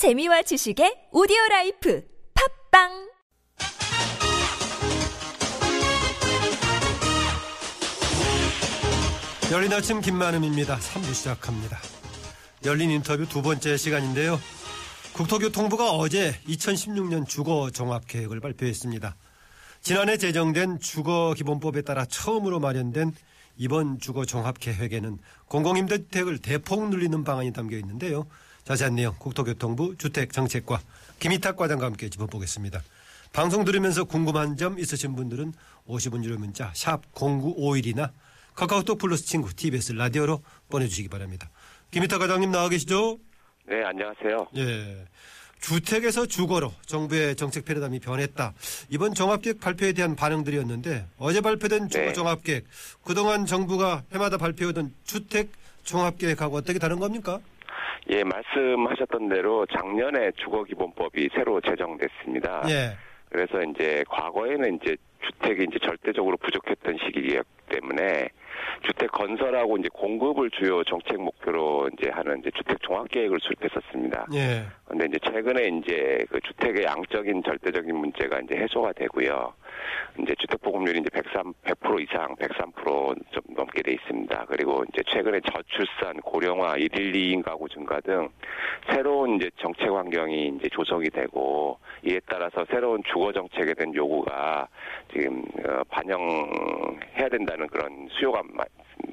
재미와 지식의 오디오 life 팟빵 열린 아침 김만흠입니다. 3부 시작합니다. 열린 인터뷰 두 번째 시간인데요. 국토교통부가 어제 2016년 주거 종합 계획을 발표했습니다. 지난해 제정된 주거 기본법에 따라 처음으로 마련된 이번 주거 종합 계획에는 공공임대주택을 대폭 늘리는 방안이 담겨 있는데요. 자세한 내용 국토교통부 주택정책과 김희탁 과장과 함께 짚어보겠습니다. 방송 들으면서 궁금한 점 있으신 분들은 50원 유료 문자 샵 0951이나 카카오톡 플러스 친구 TBS 라디오로 보내주시기 바랍니다. 김희탁 과장님 나와 계시죠? 네, 안녕하세요. 예. 주택에서 주거로 정부의 정책 패러다임이 변했다. 이번 종합계획 발표에 대한 반응들이었는데 어제 발표된 주거 네. 종합계획 그동안 정부가 해마다 발표하던 주택 종합계획하고 어떻게 다른 겁니까? 예, 말씀하셨던 대로 작년에 주거기본법이 새로 제정됐습니다. 예. 그래서 이제 과거에는 이제 주택이 이제 절대적으로 부족했던 시기였기 때문에 주택 건설하고 이제 공급을 주요 정책 목표로 이제 하는 이제 주택 종합 계획을 수립했었습니다. 예. 근데 이제 최근에 이제 그 주택의 양적인 절대적인 문제가 이제 해소가 되고요. 이제 주택 보급률이 이제 103, 100% 이상, 103%좀 넘게 돼 있습니다. 그리고 이제 최근에 저출산, 고령화, 1일 2인 가구 증가 등 새로운 이제 정책 환경이 이제 조성이 되고 이에 따라서 새로운 주거 정책에 대한 요구가 지금 어, 반영해야 된다는 그런 수요가 마-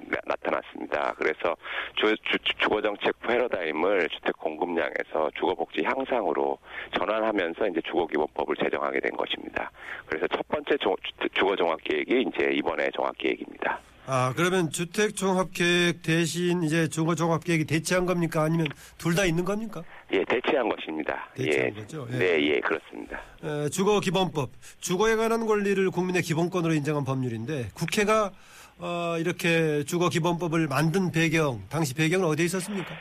나- 나타났습니다. 그래서 주, 주, 주거 정책 패러다임을 주택 공급량에서 주거 복지 향상으로 전환하면서 이제 주거 기본법을 제정하게 된 것입니다. 그래서 첫 번째 조- 주- 주거 종합 계획이 이제 이번에 종합 계획입니다. 아, 그러면 주택 종합계획 대신 이제 주거 종합계획이 대체한 겁니까? 아니면 둘 다 있는 겁니까? 예, 대체한 것입니다. 대체한 예. 거죠? 예. 네, 예, 그렇습니다. 에, 주거 기본법, 주거에 관한 권리를 국민의 기본권으로 인정한 법률인데 국회가 어, 이렇게 주거 기본법을 만든 배경, 당시 배경은 어디에 있었습니까?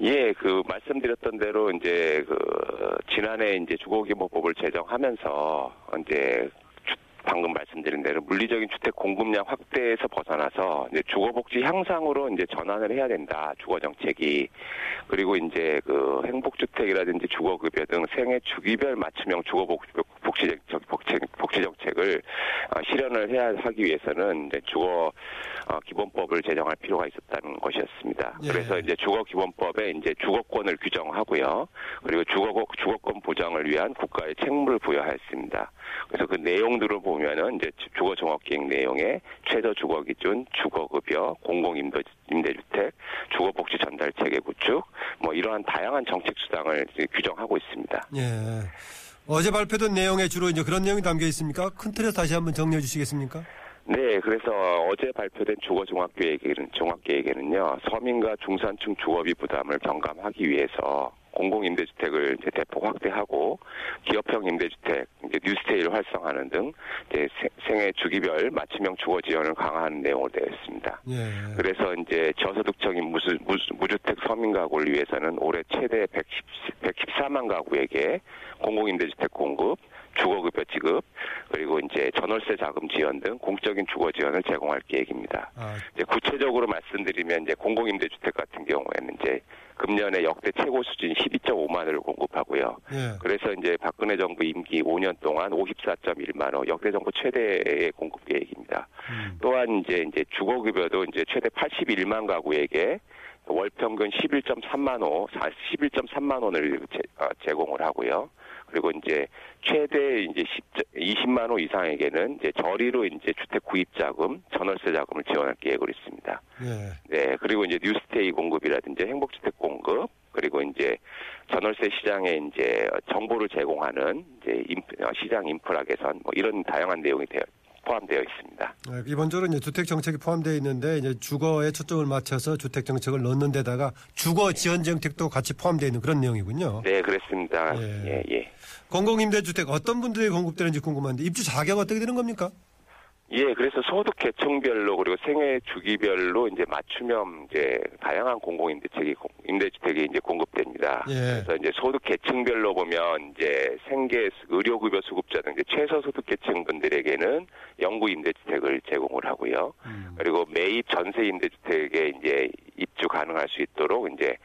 예, 그 말씀드렸던 대로 이제 그 지난해 이제 주거기본법을 제정하면서 이제 주- 방금 말씀드린 대로 물리적인 주택 공급량 확대에서 벗어나서 이제 주거복지 향상으로 이제 전환을 해야 된다 주거 정책이 그리고 이제 그 행복주택이라든지 주거급여 등 생애 주기별 맞춤형 주거복지 복지 복지 복지 정책을 어, 실현을 해야 하기 위해서는 이제 주거 어, 기본법을 제정할 필요가 있었다는 것이었습니다. 예. 그래서 이제 주거 기본법에 이제 주거권을 규정하고요. 그리고 주거 주거권 보장을 위한 국가의 책무를 부여하였습니다. 그래서 그 내용들을 보면은 이제 주거 종합 계획 내용에 최저 주거 기준, 주거 급여, 공공 임대 임대주택, 주거 복지 전달 체계 구축 뭐 이러한 다양한 정책 수당을 규정하고 있습니다. 예. 어제 발표된 내용에 주로 이제 그런 내용이 담겨 있습니까? 큰 틀에서 다시 한번 정리해 주시겠습니까? 네, 그래서 어제 발표된 주거 종합 계획에는 종합 계획에는요 서민과 중산층 주거비 부담을 경감하기 위해서 공공 임대주택을 이제 대폭 확대하고 기업형 임대주택, 이제 뉴스테이를 활성화하는 등 이제 세- 생애 주기별 맞춤형 주거 지원을 강화하는 내용으로 되어 있습니다. 예. 그래서 이제 저소득층인 무주, 무주, 무주택 서민 가구를 위해서는 올해 최대 110, 114만 가구에게 공공임대주택 공급, 주거급여 지급, 그리고 이제 전월세 자금 지원 등 공적인 주거 지원을 제공할 계획입니다. 아, 이제 구체적으로 말씀드리면 이제 공공임대주택 같은 경우에는 이제 금년에 역대 최고 수준 12.5만 원을 공급하고요. 예. 그래서 이제 박근혜 정부 임기 5년 동안 54.1만 원, 역대 정부 최대의 공급 계획입니다. 음. 또한 이제 이제 주거급여도 이제 최대 81만 가구에게 월 평균 11.3만 원, 11.3만 원을 제, 어, 제공을 하고요. 그리고 이제 최대 이제 10, 20만 원 이상에게는 이제 저리로 이제 주택 구입 자금, 전월세 자금을 지원할 계획으로 있습니다. 예. 네, 그리고 이제 뉴스테이 공급이라든지 행복주택 공급, 그리고 이제 전월세 시장에 이제 정보를 제공하는 이제 인, 어, 시장 인프라 개선, 뭐 이런 다양한 내용이 되어, 포함되어 있습니다. 아, 기본적으로 이제 주택 정책이 포함되어 있는데 이제 주거에 초점을 맞춰서 주택 정책을 넣는 데다가 주거 지원 정책도 같이 포함되어 있는 그런 내용이군요. 네, 그렇습니다. 예. 예, 예. 공공임대주택 어떤 분들이 공급되는지 궁금한데 입주 자격 어떻게 되는 겁니까? 예, 그래서 소득 계층별로 그리고 생애 주기별로 이제 맞춤형 이제 다양한 공공 임대책이 임대주택이 이제 공급됩니다. 예. 그래서 이제 소득 계층별로 보면 이제 생계 의료급여 수급자 등 이제 최저소득 계층 분들에게는 영구 임대주택을 제공을 하고요. 음. 그리고 매입 전세 임대주택에 이제 입주 가능할 수 있도록 이제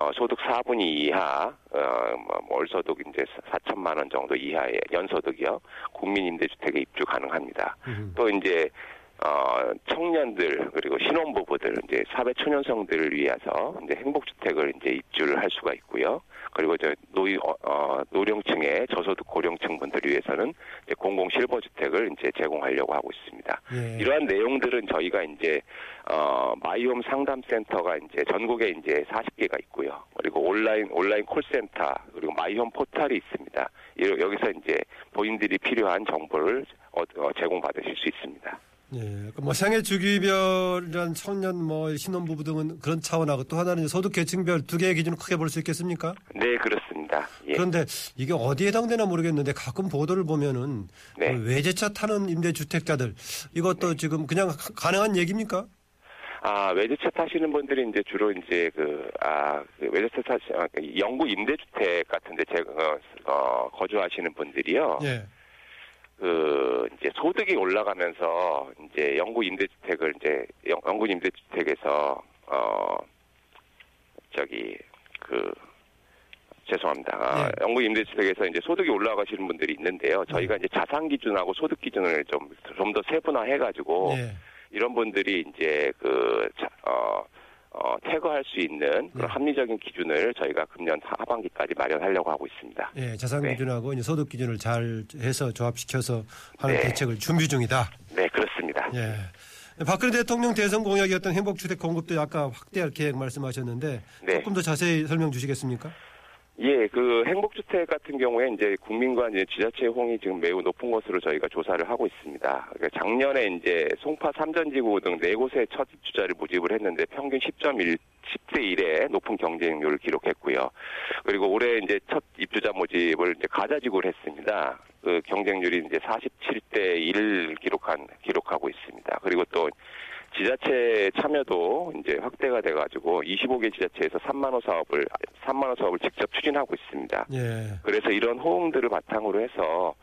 어, 소득 4분위 이하, 어, 뭐, 월소득 이제 4천만 원 정도 이하의 연소득이요. 국민 임대주택에 입주 가능합니다. 음. 또 이제 어, 청년들 그리고 신혼부부들 이제 사회 초년생들을 위해서 이제 행복주택을 이제 입주를 할 수가 있고요. 그리고 저 노이 어, 어, 노령층의 저소득 고령층 분들을 위해서는 이제 공공 실버 주택을 이제 제공하려고 하고 있습니다. 예. 이러한 내용들은 저희가 이제 어 마이홈 상담센터가 이제 전국에 이제 40개가 있고요. 그리고 온라인 온라인 콜센터 그리고 마이홈 포털이 있습니다. 이- 여기서 이제 본인들이 필요한 정보를 어, 어, 제공받으실 수 있습니다. 예, 그뭐 생애 주기별이란 청년 뭐 신혼부부 등은 그런 차원하고 또 하나는 소득 계층별 두 개의 기준을 크게 볼 수 있겠습니까? 네 그렇습니다. 예. 그런데 이게 어디에 해당되나 모르겠는데 가끔 보도를 보면은 네. 그 외제차 타는 임대주택자들 이것도 지금 그냥 가- 가능한 얘기입니까? 아, 외제차 타시는 분들이 이제 주로 이제 그, 아, 그 외제차 타시, 아, 그 영구 임대주택 같은데 제, 어, 어, 거주하시는 분들이요. 예. 그, 이제 소득이 올라가면서 이제 영구 임대주택을 이제 영, 영구 임대주택에서, 어, 저기, 그, 죄송합니다. 아, 네. 영구 임대주택에서 이제 소득이 올라가시는 분들이 있는데요. 저희가 이제 자산 기준하고 소득 기준을 좀, 좀 더 세분화해가지고, 예. 이런 분들이 이제 그, 자- 어, 어, 태거할 수 있는 그런 네. 합리적인 기준을 저희가 금년 하반기까지 마련하려고 하고 있습니다. 예, 자산 네. 기준하고 이제 소득 기준을 잘 해서 조합시켜서 하는 네. 대책을 준비 중이다. 네, 그렇습니다. 예. 박근혜 대통령 대선 공약이었던 행복주택 공급도 아까 확대할 계획 말씀하셨는데 네. 조금 더 자세히 설명 주시겠습니까? 예, 그 행복주택 같은 경우에 이제 국민과 이제 지자체 호응이 지금 매우 높은 것으로 저희가 조사를 하고 있습니다. 그러니까 작년에 이제 송파 삼전지구 등 네 곳에 첫 입주자를 모집을 했는데 평균 10.1 10대 1의 높은 경쟁률을 기록했고요. 그리고 올해 이제 첫 입주자 모집을 이제 가자지구를 했습니다. 그 경쟁률이 이제 47대 1을 기록한 기록하고 있습니다. 그리고 또 지자체 참여도 이제 확대가 돼가지고 25개 지자체에서 3만 호 사업을 3만 호 사업을 직접 추진하고 있습니다. 예. 그래서 이런 호응들을 바탕으로 해서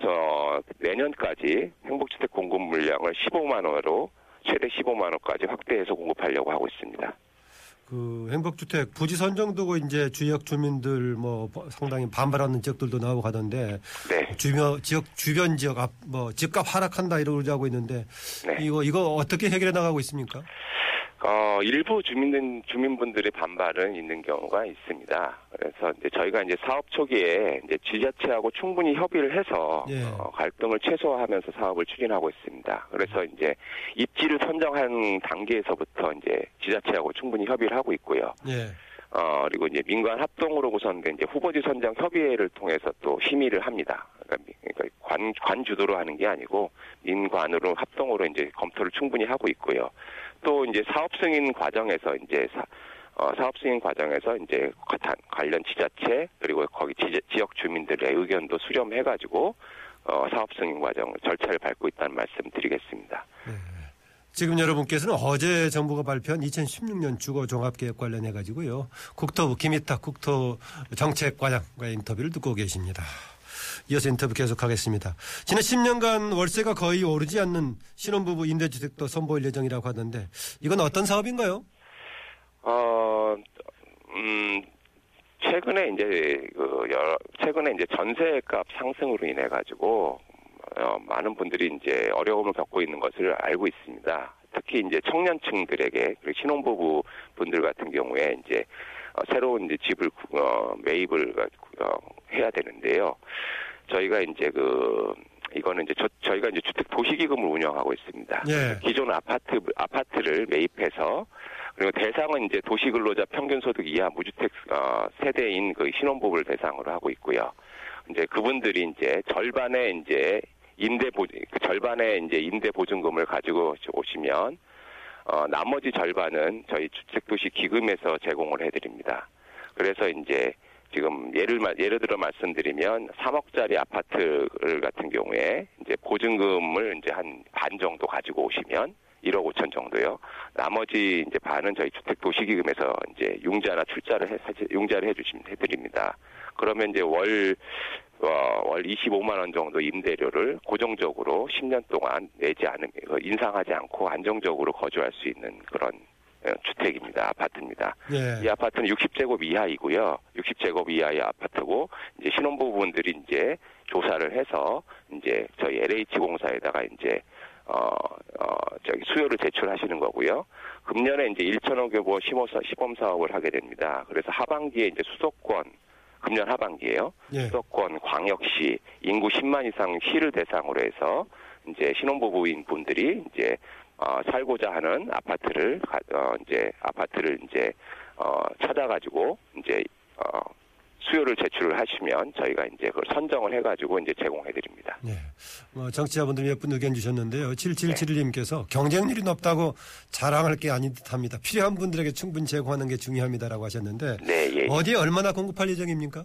저 내년까지 행복주택 공급 물량을 15만 호로 최대 15만 호까지 확대해서 공급하려고 하고 있습니다. 그 행복주택 부지 선정도고 이제 지역 주민들 뭐 상당히 반발하는 지역들도 나오고 가던데 네, 주변 지역 주변 지역 앞뭐 집값 하락한다 이러고 하고 있는데 네. 이거 이거 어떻게 해결해 나가고 있습니까? 어, 일부 주민, 주민분들의 반발은 있는 경우가 있습니다. 그래서 이제 저희가 이제 사업 초기에 이제 지자체하고 충분히 협의를 해서 예. 어, 갈등을 최소화하면서 사업을 추진하고 있습니다. 그래서 이제 입지를 선정한 단계에서부터 이제 지자체하고 충분히 협의를 하고 있고요. 예. 어, 그리고 이제 민관 합동으로 구성된 이제 후보지 선정 협의회를 통해서 또 심의를 합니다. 그러니까, 미- 그러니까 관, 관 주도로 하는 게 아니고 민관으로 합동으로 이제 검토를 충분히 하고 있고요. 또 이제 사업 승인 과정에서 이제 사, 어, 사업 승인 과정에서 이제 관- 관련 지자체 그리고 거기 지, 지역 주민들의 의견도 수렴해가지고 어, 사업 승인 과정 절차를 밟고 있다는 말씀드리겠습니다. 지금 여러분께서는 어제 정부가 발표한 2016년 주거 종합계획 관련해 가지고요. 국토부 김희탁 국토정책과장과 인터뷰를 듣고 계십니다. 이어서 인터뷰 계속하겠습니다. 지난 10년간 월세가 거의 오르지 않는 신혼부부 임대주택도 선보일 예정이라고 하던데 이건 어떤 사업인가요? 어, 음, 최근에 이제 그 여러, 최근에 이제 전세값 상승으로 인해 가지고 어, 많은 분들이 이제 어려움을 겪고 있는 것을 알고 있습니다. 특히 이제 청년층들에게 그리고 신혼부부 분들 같은 경우에 이제 어, 새로운 이제 집을 구- 어, 매입을 어, 해야 되는데요. 저희가 이제 그 이거는 이제 저, 저희가 이제 주택 도시기금을 운영하고 있습니다. 예. 기존 아파트 아파트를 매입해서 그리고 대상은 이제 도시근로자 평균소득 이하 무주택 어, 세대인 그 신혼부부를 대상으로 하고 있고요. 이제 그분들이 이제 절반의 이제 임대 보 그 절반의 이제 임대 보증금을 가지고 오시면 어, 나머지 절반은 저희 주택도시 기금에서 제공을 해드립니다. 그래서 이제 지금 예를 말- 예를 들어 말씀드리면 3억짜리 아파트를 같은 경우에 이제 보증금을 이제 한 반 정도 가지고 오시면 1억 5천 정도요. 나머지 이제 반은 저희 주택 도시기금에서 이제 융자나 출자를 해 융자를 해주시면 해드립니다. 그러면 이제 월 어, 월 25만 원 정도 임대료를 고정적으로 10년 동안 내지 않으 인상하지 않고 안정적으로 거주할 수 있는 그런 어, 주택입니다. 아파트입니다. 예. 이 아파트는 60제곱 이하이고요. 60제곱 이하의 아파트고 이제 신혼부부분들이 이제 조사를 해서 이제 저희 LH 공사에다가 이제 어, 어, 저기 수요를 제출하시는 거고요. 금년에 이제 1천억의 뭐 시범, 사- 시범 사업을 하게 됩니다. 그래서 하반기에 이제 수도권, 금년 하반기에요. 예. 수도권, 광역시, 인구 10만 이상 시를 대상으로 해서 이제 신혼부부인 분들이 이제 어, 살고자 하는 아파트를 가- 어, 이제 아파트를 이제 어, 찾아가지고 이제 어, 수요를 제출을 하시면 저희가 이제 그걸 선정을 해가지고 이제 제공해 드립니다. 예. 어, 정치자분들 몇분 의견 주셨는데요. 7771님께서 경쟁률이 높다고 자랑할 게 아닌 듯 합니다. 필요한 분들에게 충분히 제공하는 게 중요합니다라고 하셨는데 네, 예. 어디에 얼마나 공급할 예정입니까?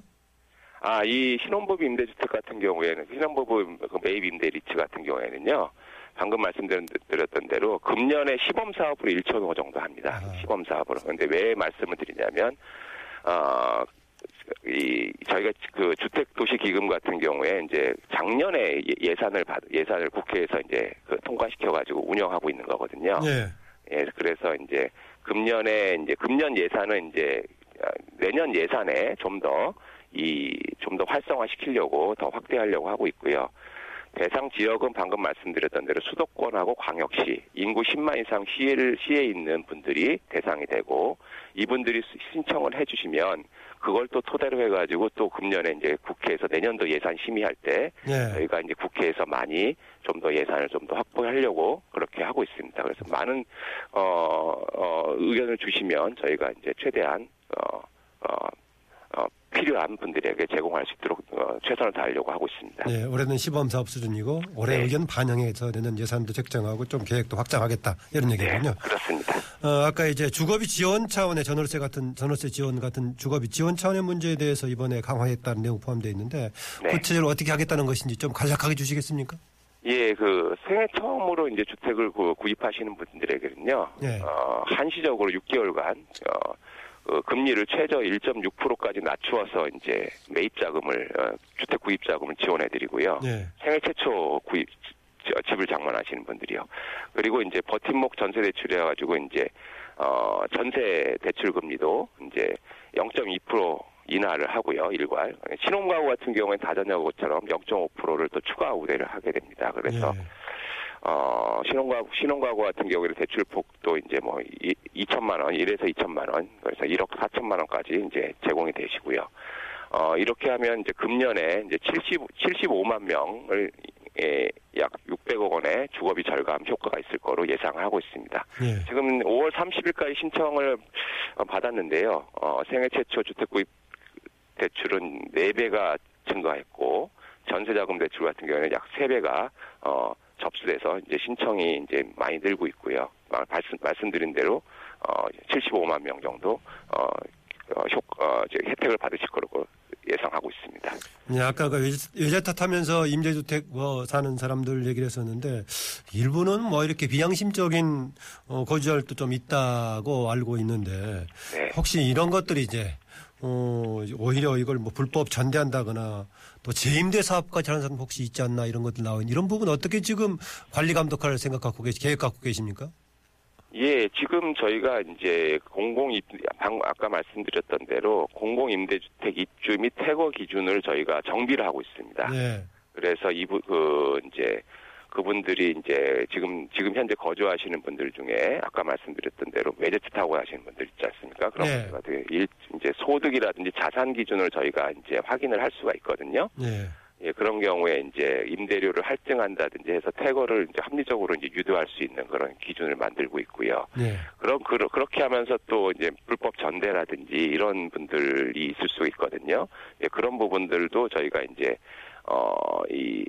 아, 이 신혼부부 임대주택 같은 경우에는 신혼부부 그 매입 임대 리츠 같은 경우에는요. 방금 말씀드렸던 대로 금년에 시범 사업으로 1천호 정도 합니다. 아. 시범 사업으로. 그런데 왜 말씀을 드리냐면 어, 이 저희가 그 주택 도시 기금 같은 경우에 이제 작년에 예- 예산을 받 예산을 국회에서 이제 그 통과시켜 가지고 운영하고 있는 거거든요. 예. 예, 그래서 이제 금년에 이제 금년 예산은 이제 아, 내년 예산에 좀 더 이 좀 더 활성화 시키려고 더 확대하려고 하고 있고요. 대상 지역은 방금 말씀드렸던 대로 수도권하고 광역시 인구 10만 이상 시를 시에 있는 분들이 대상이 되고 이분들이 수- 신청을 해주시면 그걸 또 토대로 해가지고 또 금년에 이제 국회에서 내년도 예산 심의할 때 예. 저희가 이제 국회에서 많이 좀 더 예산을 좀 더 확보하려고 그렇게 하고 있습니다. 그래서 많은 어, 어, 의견을 주시면 저희가 이제 최대한 어, 어, 어, 필요한 분들에게 제공할 수 있도록 어, 최선을 다하려고 하고 있습니다. 예, 올해는 시범 사업 수준이고 올해 네. 의견 반영해서 내년 예산도 책정하고 좀 계획도 확장하겠다 이런 네, 얘기군요. 그렇습니다. 어, 아까 이제 주거비 지원 차원의 전월세 같은 전월세 지원 같은 주거비 지원 차원의 문제에 대해서 이번에 강화했다는 내용 포함되어 있는데 네. 구체적으로 어떻게 하겠다는 것인지 좀 간략하게 주시겠습니까? 예, 그 생애 처음으로 이제 주택을 구, 구입하시는 분들에게는요, 네. 어, 한시적으로 6개월간 어, 그 금리를 최저 1.6%까지 낮추어서 이제 매입 자금을 어, 주택 구입 자금을 지원해 드리고요. 예. 생애 최초 구입 저, 집을 장만하시는 분들이요. 그리고 이제 버팀목 전세 대출해 가지고 이제 어 전세 대출 금리도 이제 0.2% 인하를 하고요. 일괄. 신혼가구 같은 경우에는 다전야구처럼 0.5%를 또 추가 우대를 하게 됩니다. 그래서 예. 어, 신혼가구, 신혼가구 같은 경우에는 대출폭도 이제 뭐, 이, 2천만 원, 1에서 2천만 원, 그래서 1억 4천만 원까지 이제 제공이 되시고요. 어, 이렇게 하면 이제 금년에 이제 70, 75만 명을, 예, 약 600억 원의 주거비 절감 효과가 있을 거로 예상하고 있습니다. 예. 지금 5월 30일까지 신청을 어, 받았는데요. 어, 생애 최초 주택 구입 대출은 4배가 증가했고 전세자금 대출 같은 경우에는 약 3배가 어, 접수돼서 이제 신청이 이제 많이 늘고 있고요. 아, 말씀 말씀드린 대로 어, 75만 명 정도 어, 어, 효, 어, 이제 혜택을 받으실 거라고 예상하고 있습니다. 예, 아까 그 외제, 외제 탓하면서 임대주택 뭐 사는 사람들 얘기를 했었는데 일부는 뭐 이렇게 비양심적인 어, 거주할도 좀 있다고 알고 있는데 네. 혹시 이런 것들이 이제 어, 오히려 이걸 뭐 불법 전대한다거나 또 재임대 사업까지 하는 사람 혹시 있지 않나 이런 것들 나오는 이런 부분 어떻게 지금 관리 감독할 생각 갖고 계시 계획 갖고 계십니까? 예, 지금 저희가 이제 공공 입, 방, 아까 말씀드렸던 대로 공공 임대주택 입주 및 퇴거 기준을 저희가 정비를 하고 있습니다. 네. 그래서 이부 그 이제 그분들이 이제 지금 지금 현재 거주하시는 분들 중에 아까 말씀드렸던 대로 외제차 타고 하시는 분들 있지 않습니까? 그런 네. 분들 같은 일 이제 소득이라든지 자산 기준을 저희가 이제 확인을 할 수가 있거든요. 네. 예, 그런 경우에 이제 임대료를 할증한다든지 해서 퇴거를 이제 합리적으로 이제 유도할 수 있는 그런 기준을 만들고 있고요. 네. 그럼 그, 그렇게 하면서 또 이제 불법 전대라든지 이런 분들이 있을 수 있거든요. 예, 그런 부분들도 저희가 이제 어이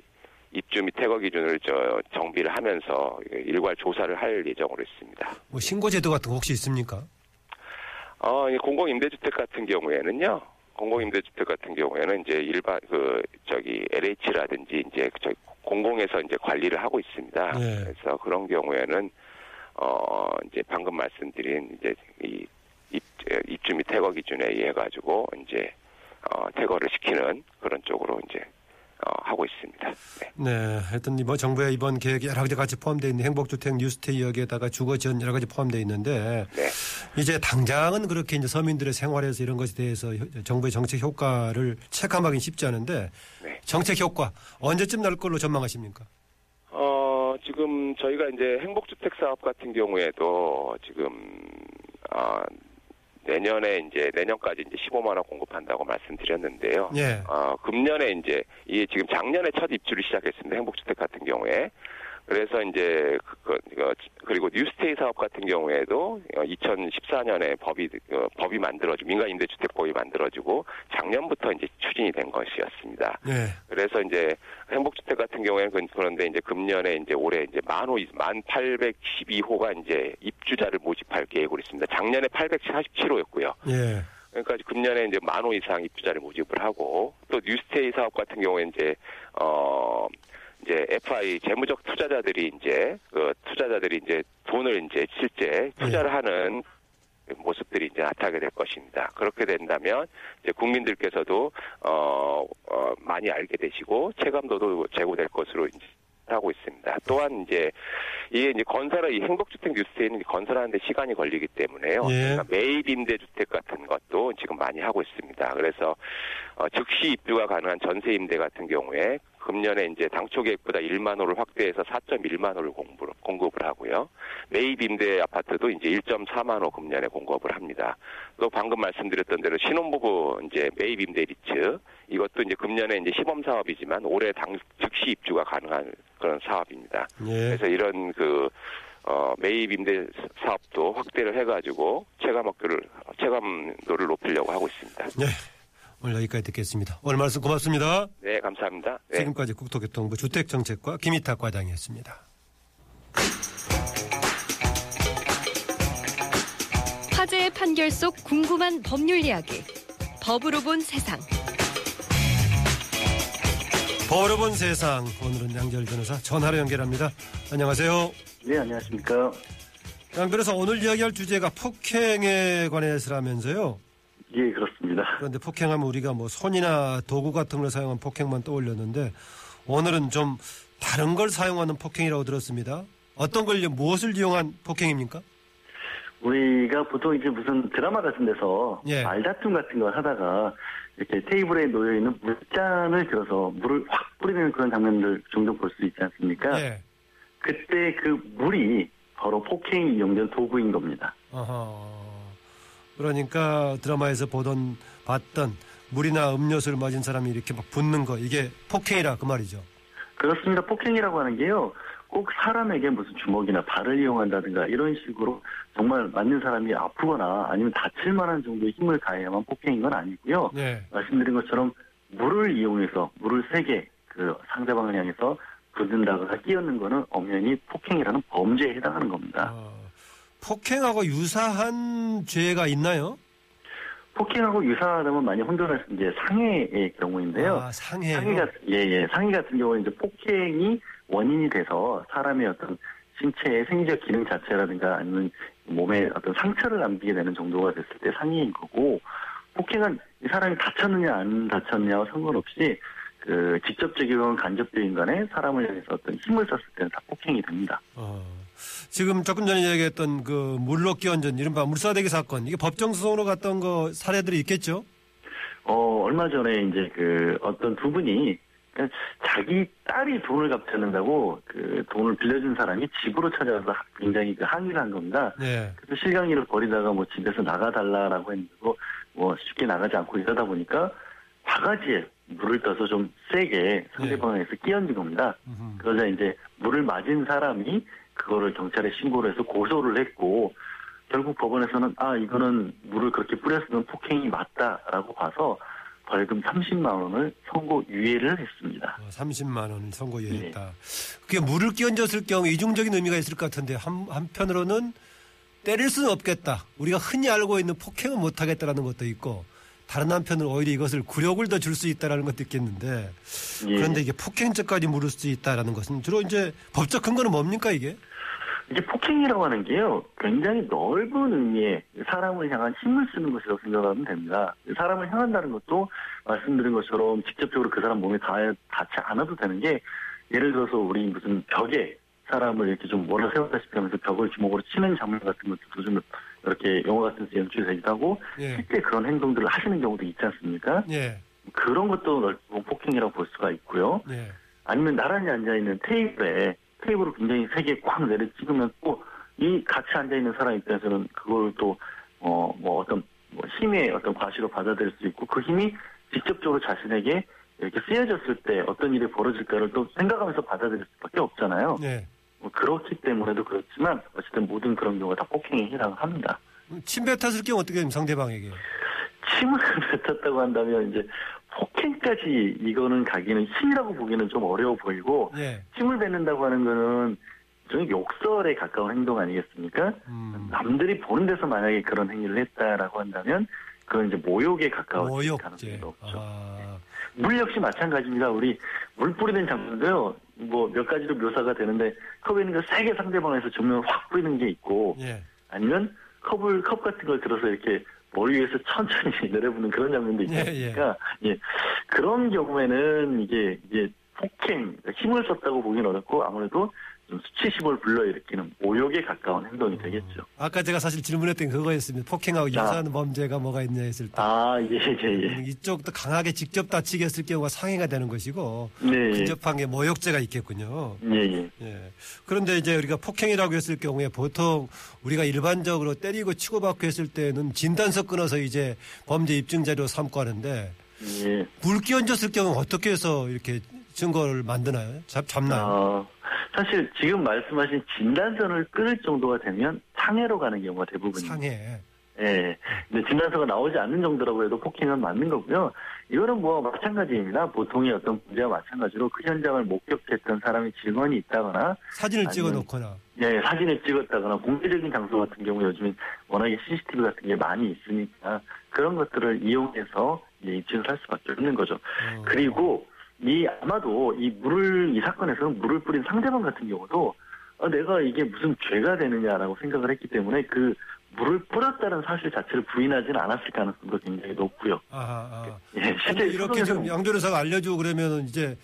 입주 및 퇴거 기준을 저 정비를 하면서 일괄 조사를 할 예정으로 있습니다. 뭐 신고 제도 같은 거 혹시 있습니까? 어, 이 공공 임대주택 같은 경우에는요. 공공 임대주택 같은 경우에는 이제 일반 그 저기 LH라든지 이제 저 공공에서 이제 관리를 하고 있습니다. 네. 그래서 그런 경우에는 어 이제 방금 말씀드린 이제 이 입, 입주 및 퇴거 기준에 의해 가지고 이제 어 퇴거를 시키는 그런 쪽으로 이제 어, 하고 있습니다. 네. 네, 하여튼 뭐 정부의 이번 계획에 여러 가지 같이 포함되어 있는 행복주택 뉴스테이 여기에다가 주거 지원 여러 가지 포함되어 있는데 네. 이제 당장은 그렇게 이제 서민들의 생활에서 이런 것에 대해서 효- 정부의 정책 효과를 체감하기는 쉽지 않은데 네. 정책 효과 언제쯤 날 걸로 전망하십니까? 어, 지금 저희가 이제 행복주택 사업 같은 경우에도 지금, 어, 내년에 이제, 내년까지 이제 15만 원 공급한다고 말씀드렸는데요. 예. 어, 금년에 이제, 이게 지금 작년에 첫 입주를 시작했습니다. 행복주택 같은 경우에. 그래서 이제, 그, 그, 그, 그리고 뉴스테이 사업 같은 경우에도 2014년에 법이, 어, 법이 만들어지고, 민간 임대주택 법이 만들어지고, 작년부터 이제 추진이 된 것이었습니다. 예. 그래서 이제 행복주택 같은 경우에는 그- 그런데 이제 금년에 이제 올해 이제 만호 만 812호가 이제 입주자를 모집할 계획으로 있습니다. 작년에 847호였고요. 예. 그러니까 금년에 이제 만호 이상 입주자를 모집을 하고 또 뉴스테이 사업 같은 경우에 이제 어 이제 FI 재무적 투자자들이 이제 그 투자자들이 이제 돈을 이제 실제 투자를 하는 모습들이 이제 나타나게 될 것입니다. 그렇게 된다면 이제 국민들께서도 어, 어, 많이 알게 되시고 체감도도 제고될 것으로 이제 하고 있습니다. 또한 이제 이게 이제 건설의 이 행복주택 뉴스에는 건설하는데 시간이 걸리기 때문에요. 예. 그러니까 매입 임대주택 같은 것도 지금 많이 하고 있습니다. 그래서 어, 즉시 입주가 가능한 전세 임대 같은 경우에 금년에 이제 당초 계획보다 1만 호를 확대해서 4.1만 호를 공부를, 공급을 하고요. 매입 임대 아파트도 이제 1.4만 호 금년에 공급을 합니다. 또 방금 말씀드렸던 대로 신혼부부 이제 매입 임대 리츠 이것도 이제 금년에 이제 시범 사업이지만 올해 당 즉시 입주가 가능한 그런 사업입니다. 예. 그래서 이런 그 어, 매입 임대 사업도 확대를 해가지고 체감 학교를 체감도를 높이려고 하고 있습니다. 예. 오늘 여기까지 듣겠습니다. 오늘 말씀 고맙습니다. 네, 감사합니다. 네. 지금까지 국토교통부 주택정책과 김희탁 과장이었습니다. 화제의 판결 속 궁금한 법률 이야기. 법으로 본 세상. 법으로 본 세상 오늘은 양절 변호사 전화로 연결합니다. 안녕하세요. 네, 안녕하십니까. 양 변호사 오늘 이야기할 주제가 폭행에 관해서라면서요. 예, 그렇습니다. 그런데 폭행하면 우리가 뭐 손이나 도구 같은 걸 사용한 폭행만 떠올렸는데 오늘은 좀 다른 걸 사용하는 폭행이라고 들었습니다. 어떤 걸 무엇을 이용한 폭행입니까? 우리가 보통 이제 무슨 드라마 같은 데서 예. 말다툼 같은 걸 하다가 이렇게 테이블에 놓여 있는 물잔을 들어서 물을 확 뿌리는 그런 장면들 종종 볼 수 있지 않습니까? 예. 그때 그 물이 바로 폭행이 이용된 도구인 겁니다. 어허. 그러니까 드라마에서 보던 봤던 물이나 음료수를 맞은 사람이 이렇게 막 붓는 거 이게 폭행이라 그 말이죠. 그렇습니다. 폭행이라고 하는 게요. 꼭 사람에게 무슨 주먹이나 발을 이용한다든가 이런 식으로 정말 맞는 사람이 아프거나 아니면 다칠 만한 정도의 힘을 가해야만 폭행인 건 아니고요. 네. 말씀드린 것처럼 물을 이용해서 물을 세게 그 상대방을 향해서 붓는다거나 끼얹는 거는 엄연히 폭행이라는 범죄에 해당하는 겁니다. 어, 폭행하고 유사한 죄가 있나요? 폭행하고 유사하다면 많이 혼돈할 수 이제 상해의 경우인데요. 아, 상해요. 상해 같 예예 상해 같은 경우는 이제 폭행이 원인이 돼서 사람의 어떤 신체의 생리적 기능 자체라든가 아니면 몸에 어떤 상처를 남기게 되는 정도가 됐을 때 상해인 거고 폭행은 이 사람이 다쳤느냐 안 다쳤느냐와 상관없이 그 직접적이건 간접적인 간에 사람을 향해서 어떤 힘을 썼을 때는 다 폭행이 됩니다. 어, 지금 조금 전에 얘기했던 그 물로 끼얹은 이른바 물사대기 사건 이게 법정 소송으로 갔던 거 사례들이 있겠죠? 어, 얼마 전에 이제 그 어떤 두 분이 그러니까 자기 딸이 돈을 갚지 않는다고 그 돈을 빌려준 사람이 집으로 찾아와서 굉장히 그 항의를 한 겁니다. 네. 그래서 실강의를 벌이다가 뭐 집에서 나가달라라고 했는데 뭐 쉽게 나가지 않고 이러다 보니까 바가지에 물을 떠서 좀 세게 상대방에서 끼얹은 겁니다. 그러자 이제 물을 맞은 사람이 그거를 경찰에 신고를 해서 고소를 했고 결국 법원에서는 아 이거는 물을 그렇게 뿌렸으면 폭행이 맞다라고 봐서 벌금 30만 원을 선고 유예를 했습니다. 어, 30만 원을 선고유예했다. 네. 그게 물을 끼얹었을 경우 이중적인 의미가 있을 것 같은데 한, 한편으로는 때릴 수는 없겠다. 우리가 흔히 알고 있는 폭행은 못하겠다라는 것도 있고 다른 한편으로 오히려 이것을 굴욕을 더 줄 수 있다라는 것도 있겠는데 예. 그런데 이게 폭행죄까지 물을 수 있다라는 것은 주로 이제 법적 근거는 뭡니까 이게? 이게 폭행이라고 하는 게요, 굉장히 넓은 의미의 사람을 향한 힘을 쓰는 것이라고 생각하면 됩니다. 사람을 향한다는 것도 말씀드린 것처럼 직접적으로 그 사람 몸에 닿, 닿지 않아도 되는 게, 예를 들어서 우리 무슨 벽에 사람을 이렇게 좀 몰아 세웠다시피 하면서 벽을 주먹으로 치는 장면 같은 것도 좀 이렇게 영화 같은 데서 연출이 되기도 하고, 예. 실제 그런 행동들을 하시는 경우도 있지 않습니까? 예. 그런 것도 넓은 폭행이라고 볼 수가 있고요. 예. 아니면 나란히 앉아 있는 테이블에 테이블을 굉장히 세게 꽉 내려 찍으면 또 이 같이 앉아 있는 사람 입장에서는 그걸 또, 어, 뭐 어떤 뭐 힘의 어떤 과시로 받아들일 수 있고 그 힘이 직접적으로 자신에게 이렇게 쓰여졌을 때 어떤 일이 벌어질까를 또 생각하면서 받아들일 수밖에 없잖아요. 예. 뭐 그렇기 때문에도 그렇지만 어쨌든 모든 그런 경우가 다 폭행에 해당합니다. 침 뱉었을 경우 어떻게? 상대방에게. 침을 뱉었다고 한다면 이제 폭행까지 이거는 가기는 힘이라고 보기는 좀 어려워 보이고 예. 침을 뱉는다고 하는 거는 좀 욕설에 가까운 행동 아니겠습니까? 음. 남들이 보는 데서 만약에 그런 행위를 했다라고 한다면 그건 이제 모욕에 가까워질 모욕죄. 가능성이 높죠. 아. 물 역시 마찬가지입니다. 우리 물 뿌리는 장면도요. 뭐 몇 가지로 묘사가 되는데 컵에 있는 거 세게 상대방에서 정면을 확 뿌리는 게 있고 예. 아니면 컵을 컵 같은 걸 들어서 이렇게 머리 위에서 천천히 내려보는 그런 장면도 있지 예, 않습니까? 예, 그런 경우에는 이게 이게 폭행 힘을 썼다고 보기는 어렵고 아무래도 좀 수치심을 불러일으키는 모욕에 가까운 행동이 되겠죠. 아까 제가 사실 질문했던 게 그거였습니다. 폭행하고 유사한 범죄가 뭐가 있냐 했을 때. 아, 예, 예, 예. 이쪽도 강하게 직접 다치게 했을 경우가 상해가 되는 것이고 네, 예. 근접한 게 모욕죄가 있겠군요. 예, 예. 예. 그런데 이제 우리가 폭행이라고 했을 경우에 보통 우리가 일반적으로 때리고 치고받고 했을 때는 진단서 끊어서 이제 범죄 입증 자료 삼고 하는데 예. 물 끼얹었을 경우 어떻게 해서 이렇게 증거를 만드나요? 잡, 잡나요? 어, 사실 지금 말씀하신 진단서를 끊을 정도가 되면 상해로 가는 경우가 대부분입니다. 상해. 예. 근데 진단서가 나오지 않는 정도라고 해도 폭행은 맞는 거고요. 이거는 뭐 마찬가지입니다. 보통의 어떤 문제와 마찬가지로 그 현장을 목격했던 사람이 증언이 있다거나, 사진을 찍어 놓거나. 예, 사진을 찍었다거나, 공개적인 장소 같은 경우 요즘엔 워낙에 CCTV 같은 게 많이 있으니까 그런 것들을 이용해서 입증을 할 수밖에 없는 거죠. 어. 그리고 이 아마도 이 물을 이 사건에서 물을 뿌린 상대방 같은 경우도 어, 내가 이게 무슨 죄가 되느냐라고 생각을 했기 때문에 그 물을 뿌렸다는 사실 자체를 부인하지는 않았을 가능성도 굉장히 높고요. 아하, 아. 예, 실제 이렇게 지금 양조련사가 알려주고 그러면은 이제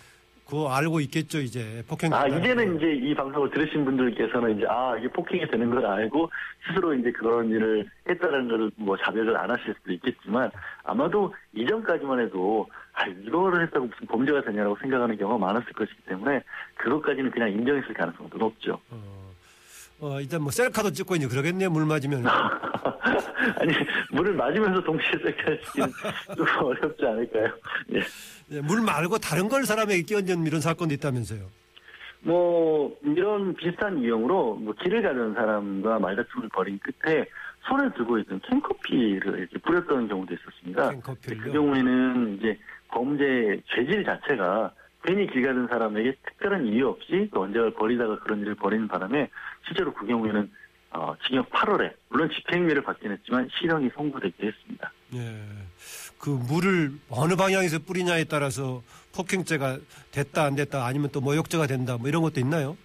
그거 알고 있겠죠 이제 폭행. 아 이제는 거. 이제 이 방송을 들으신 분들께서는 이제 아 이게 폭행이 되는 걸 알고 스스로 이제 그런 일을 했다는 걸 뭐 자백을 안 하실 수도 있겠지만 아마도 이전까지만 해도 아 이거를 했다고 무슨 범죄가 되냐라고 생각하는 경우가 많았을 것이기 때문에 그것까지는 그냥 인정했을 가능성도 높죠. 어, 어, 일단 뭐 셀카도 찍고 이제 그러겠네요 물 맞으면. 아니 물을 맞으면서 동시에 셀카시키는 좀 어렵지 않을까요? 예. 예, 물 말고 다른 걸 사람에게 끼얹은 이런 사건도 있다면서요. 뭐 이런 비슷한 유형으로 뭐 길을 가는 사람과 말다툼을 벌인 끝에 손에 들고 있던 캔커피를 이렇게 뿌렸던 경우도 있었습니다. 캔커피를요? 그 경우에는 이제 범죄 죄질 자체가 괜히 길 가는 사람에게 특별한 이유 없이 또 언제가 버리다가 그런 일을 벌이는 바람에 실제로 그 경우에는 어, 징역 8월에 물론 집행유예를 받긴 했지만 실형이 선고되기도 했습니다. 예. 그 물을 어느 방향에서 뿌리냐에 따라서 폭행죄가 됐다 안 됐다 아니면 또 모욕죄가 된다 뭐 이런 것도 있나요?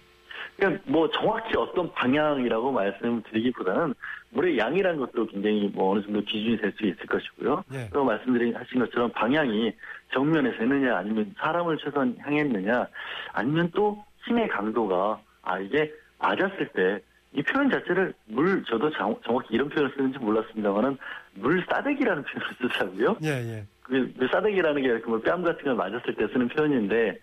그러니까 뭐 정확히 어떤 방향이라고 말씀드리기보다는 물의 양이라는 것도 굉장히 뭐 어느 정도 기준이 될 수 있을 것이고요. 예. 또 말씀드린 하신 것처럼 방향이 정면에서 했느냐 아니면 사람을 최선 향했느냐 아니면 또 힘의 강도가 아 이게 맞았을 때 이 표현 자체를 물 저도 정, 정확히 이런 표현을 쓰는지 몰랐습니다만은 물 싸대기라는 표현을 쓰더라고요. 예, 예. 그, 그 싸대기라는 게 이렇게 뭐 뺨 같은 걸 맞았을 때 쓰는 표현인데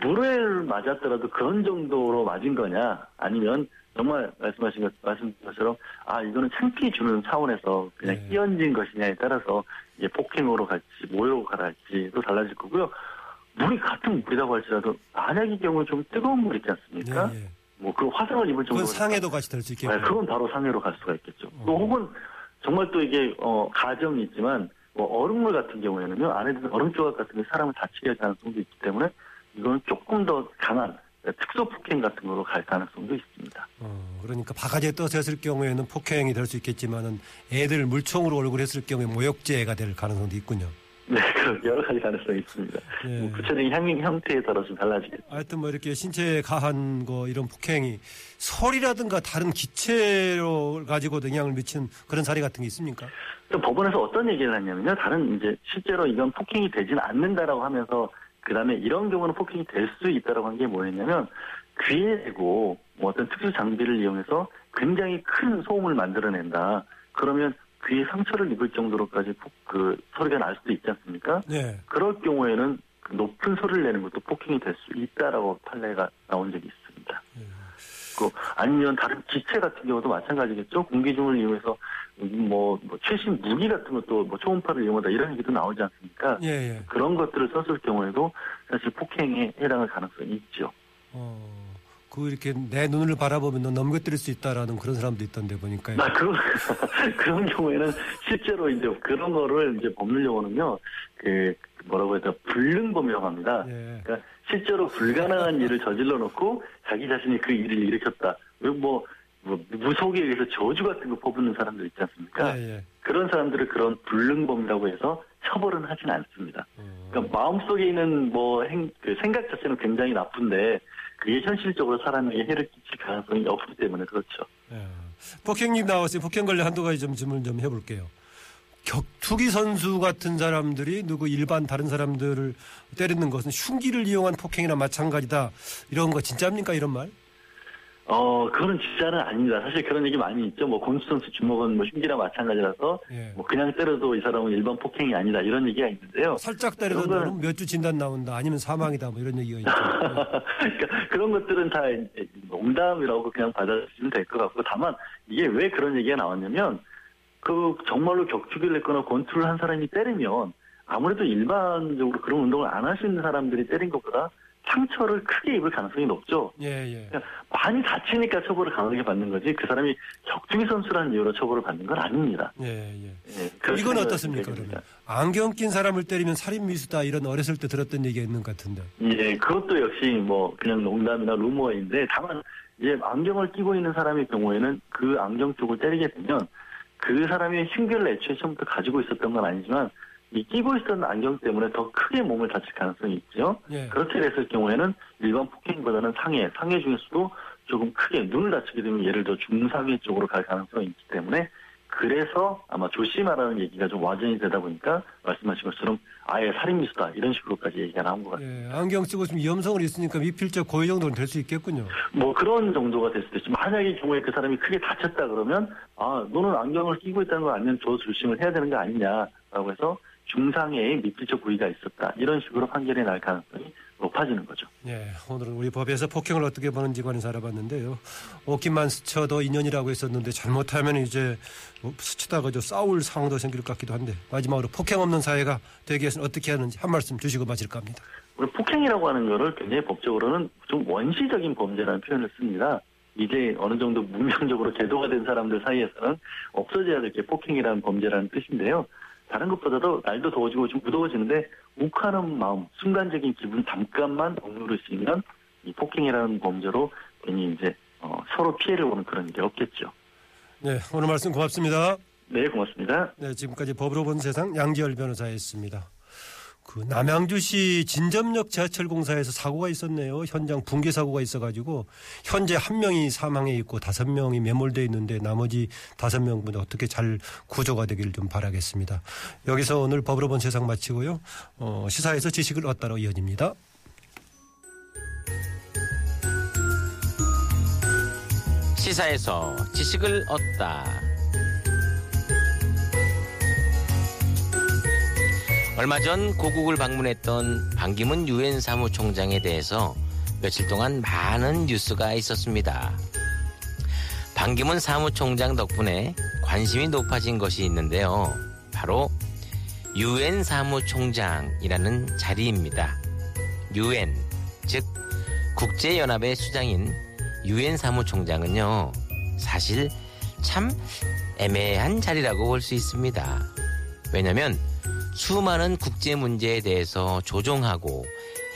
물을 맞았더라도 그런 정도로 맞은 거냐 아니면 정말 말씀하신 것 말씀드린 것처럼 아 이거는 창피 주는 차원에서 그냥 네. 끼얹은 것이냐에 따라서 이게 폭행으로 갈지 모욕으로 갈지도 달라질 거고요. 물이 같은 물이라고 할지라도 만약 이 경우에 좀 뜨거운 물 있지 않습니까? 예, 예. 뭐그 화상을 입을 정도로 그건 상해도 같이 될 수 있겠고. 네, 그건 바로 상해로 갈 수가 있겠죠. 어. 또 혹은 정말 또 이게 어 가정이 있지만 뭐 얼음물 같은 경우에는요 안에 드는 얼음 조각 같은 게 사람을 다치게 할 가능성도 있기 때문에 이거는 조금 더 강한 특수 폭행 같은 거로 갈 가능성도 있습니다. 어, 그러니까 바가지에 떠서 했을 경우에는 폭행이 될 수 있겠지만은 애들 물총으로 얼굴 했을 경우에 모욕죄가 될 가능성도 있군요. 네, 그런 여러 가지 가능성이 있습니다. 예. 뭐 구체적인 형, 형태에 따라 좀 달라지겠죠. 하여튼 뭐 이렇게 신체에 가한 거 이런 폭행이 설이라든가 다른 기체로 가지고도 영향을 미치는 그런 사례 같은 게 있습니까? 또 법원에서 어떤 얘기를 했냐면요. 다른 이제 실제로 이건 폭행이 되지는 않는다라고 하면서 그다음에 이런 경우는 폭행이 될 수 있다라고 한 게 뭐였냐면 귀에 대고 뭐 어떤 특수 장비를 이용해서 굉장히 큰 소음을 만들어낸다. 그러면 귀에 상처를 입을 정도로까지 폭- 그 소리가 날 수도 있지 않습니까? 네. 그럴 경우에는 그 높은 소리를 내는 것도 폭행이 될 수 있다라고 판례가 나온 적이 있습니다. 그 아니면 다른 기체 같은 경우도 마찬가지겠죠. 공기 중을 이용해서 뭐, 뭐 최신 무기 같은 것도 뭐 초음파를 이용하다 이런 얘기도 나오지 않습니까? 예, 예. 그런 것들을 썼을 경우에도 사실 폭행에 해당할 가능성이 있죠. 어, 그 이렇게 내 눈을 바라보면 너 넘겨뜨릴 수 있다라는 그런 사람도 있던데 보니까요. 아, 그, 그런 경우에는 실제로 이제 그런 거를 이제 법률 용어는요, 그, 뭐라고 해야 되나, 불능범이라고 합니다. 예. 그러니까 실제로 불가능한 일을 저질러 놓고 자기 자신이 그 일을 일으켰다. 뭐, 뭐 무속에 의해서 저주 같은 거 퍼붓는 사람들 있지 않습니까? 예, 예. 그런 사람들을 그런 불능범이라고 해서 처벌은 하진 않습니다. 어, 그러니까 마음속에 있는 뭐 행, 그 생각 자체는 굉장히 나쁜데 그게 현실적으로 사람에게 해를 끼칠 가능성이 없기 때문에 그렇죠. 예. 폭행님 나왔어요. 폭행 관련 한두 가지 좀 질문 좀 해볼게요. 격투기 선수 같은 사람들이 누구 일반 다른 사람들을 때리는 것은 흉기를 이용한 폭행이나 마찬가지다. 이런 거 진짜입니까? 이런 말? 어, 그거는 진짜는 아닙니다. 사실 그런 얘기 많이 있죠. 뭐 권수 선수 주먹은 뭐 흉기랑 마찬가지라서 예. 뭐 그냥 때려도 이 사람은 일반 폭행이 아니다 이런 얘기가 있는데요. 살짝 때려도 그런 거는- 너는 몇주 진단 나온다. 아니면 사망이다. 뭐 이런 얘기가 있죠. 그러니까 그런 것들은 다 농담이라고 그냥 받아주시면 될 것 같고 다만 이게 왜 그런 얘기가 나왔냐면 그 정말로 격투기를 했거나 권투를 한 사람이 때리면 아무래도 일반적으로 그런 운동을 안 하시는 사람들이 때린 것보다 상처를 크게 입을 가능성이 높죠. 예, 예. 그러니까 많이 다치니까 처벌을 강하게 받는 거지 그 사람이 격투기 선수라는 이유로 처벌을 받는 건 아닙니다. 예, 예. 예, 이건 어떻습니까. 그러면? 안경 낀 사람을 때리면 살인 미수다. 이런 어렸을 때 들었던 얘기가 있는 것 같은데. 예, 그것도 역시 뭐 그냥 농담이나 루머인데 다만 이제 안경을 끼고 있는 사람의 경우에는 그 안경 쪽을 때리게 되면 그 사람이 흉기를 애초에 처음부터 가지고 있었던 건 아니지만 이 끼고 있었던 안경 때문에 더 크게 몸을 다칠 가능성이 있죠. 예. 그렇게 됐을 경우에는 일반 폭행보다는 상해, 상해 중에서도 조금 크게 눈을 다치게 되면 예를 들어 중상해 쪽으로 갈 가능성이 있기 때문에 그래서 아마 조심하라는 얘기가 좀 와전이 되다 보니까 말씀하신 것처럼 아예 살인 미수다 이런 식으로까지 얘기가 나온 것 같아요. 예, 안경 쓰고 좀 위험성을 있으니까 미필적 고의 정도는 될 수 있겠군요. 뭐 그런 정도가 될 수도 있죠. 만약에 경우에 그 사람이 크게 다쳤다 그러면 아 너는 안경을 끼고 있다는 거 아니면 저 조심을 해야 되는 거 아니냐라고 해서 중상해의 미필적 부위가 있었다 이런 식으로 판결이 날 가능성이 높아지는 거죠. 예, 오늘은 우리 법에서 폭행을 어떻게 보는지 관해서 알아봤는데요. 옷깃만 스쳐도 인연이라고 했었는데 잘못하면 이제 뭐 스치다가 저 싸울 상황도 생길 것 같기도 한데 마지막으로 폭행 없는 사회가 되기 위해서는 어떻게 하는지 한 말씀 주시고 마칠까 합니다. 우리 폭행이라고 하는 거를 굉장히 법적으로는 좀 원시적인 범죄라는 표현을 씁니다. 이제 어느 정도 문명적으로 제도가 된 사람들 사이에서는 없어져야 될 게 폭행이라는 범죄라는 뜻인데요. 다른 것보다도 날도 더워지고 좀 무더워지는데 욱하는 마음, 순간적인 기분 잠깐만 억누를 수 있는 이 폭행이라는 범죄로 괜히 이제 어, 서로 피해를 보는 그런 일이 없겠죠. 네, 오늘 말씀 고맙습니다. 네, 고맙습니다. 네, 지금까지 법으로 본 세상 양지열 변호사였습니다. 그 남양주시 진점역 지하철 공사에서 사고가 있었네요. 현장 붕괴 사고가 있어가지고 현재 한 명이 사망해 있고 다섯 명이 매몰돼 있는데 나머지 다섯 명분 어떻게 잘 구조가 되기를 좀 바라겠습니다. 여기서 오늘 법으로 본 세상 마치고요. 어, 시사에서 지식을 얻다로 이어집니다. 시사에서 지식을 얻다. 얼마 전 고국을 방문했던 반기문 유엔 사무총장에 대해서 며칠 동안 많은 뉴스가 있었습니다. 반기문 사무총장 덕분에 관심이 높아진 것이 있는데요. 바로 유엔 사무총장이라는 자리입니다. 유엔, 즉 국제연합의 수장인 유엔 사무총장은요, 사실 참 애매한 자리라고 볼 수 있습니다. 왜냐면 수많은 국제 문제에 대해서 조종하고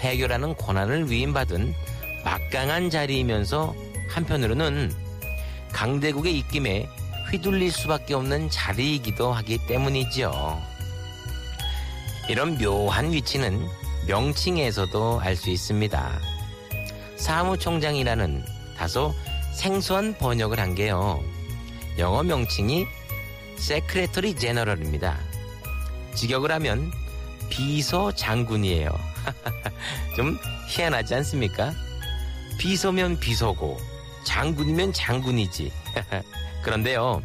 해결하는 권한을 위임받은 막강한 자리이면서 한편으로는 강대국의 입김에 휘둘릴 수밖에 없는 자리이기도 하기 때문이죠. 이런 묘한 위치는 명칭에서도 알 수 있습니다. 사무총장이라는 다소 생소한 번역을 한 게요. 영어 명칭이 세크레터리 제너럴입니다. 직역을 하면 비서 장군이에요. 좀 희한하지 않습니까? 비서면 비서고 장군이면 장군이지. 그런데요.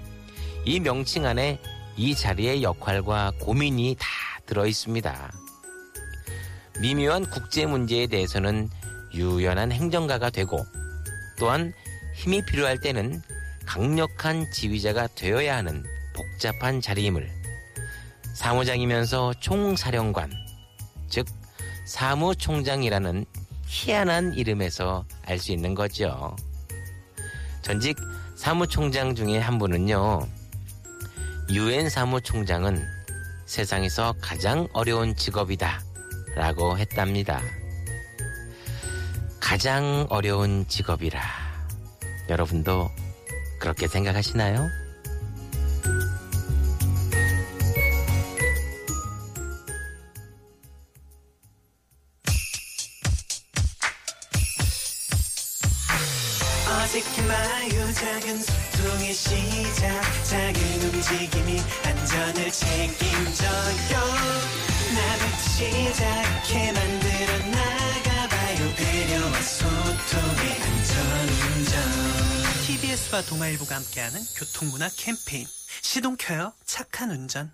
이 명칭 안에 이 자리의 역할과 고민이 다 들어 있습니다. 미묘한 국제 문제에 대해서는 유연한 행정가가 되고 또한 힘이 필요할 때는 강력한 지휘자가 되어야 하는 복잡한 자리임을 사무장이면서 총사령관, 즉 사무총장이라는 희한한 이름에서 알 수 있는 거죠. 전직 사무총장 중에 한 분은요, 유엔 사무총장은 세상에서 가장 어려운 직업이다. 라고 했답니다. 가장 어려운 직업이라. 여러분도 그렇게 생각하시나요? 어색해봐요. 작은 소통의 시작. 작은 움직임이 안전을 책임져요. 나부터 시작해 만들어 나가봐요. 배려와 소통의 안전운전. TBS와 동아일보가 함께하는 교통문화 캠페인. 시동 켜요. 착한 운전.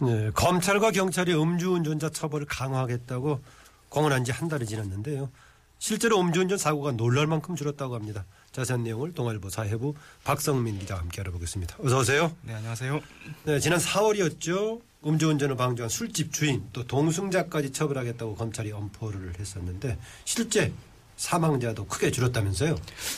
네, 검찰과 경찰이 음주운전자 처벌을 강화하겠다고 공언한 지 한 달이 지났는데요. 실제로 음주운전 사고가 놀랄 만큼 줄었다고 합니다. 자세한 내용을 동아일보 사회부 박성민 기자와 함께 알아보겠습니다. 어서 오세요. 네, 안녕하세요. 네, 지난 4월이었죠. 음주운전을 방조한 술집 주인 또 동승자까지 처벌하겠다고 검찰이 엄포를 했었는데 실제 사망자도 크게 줄었다면서요.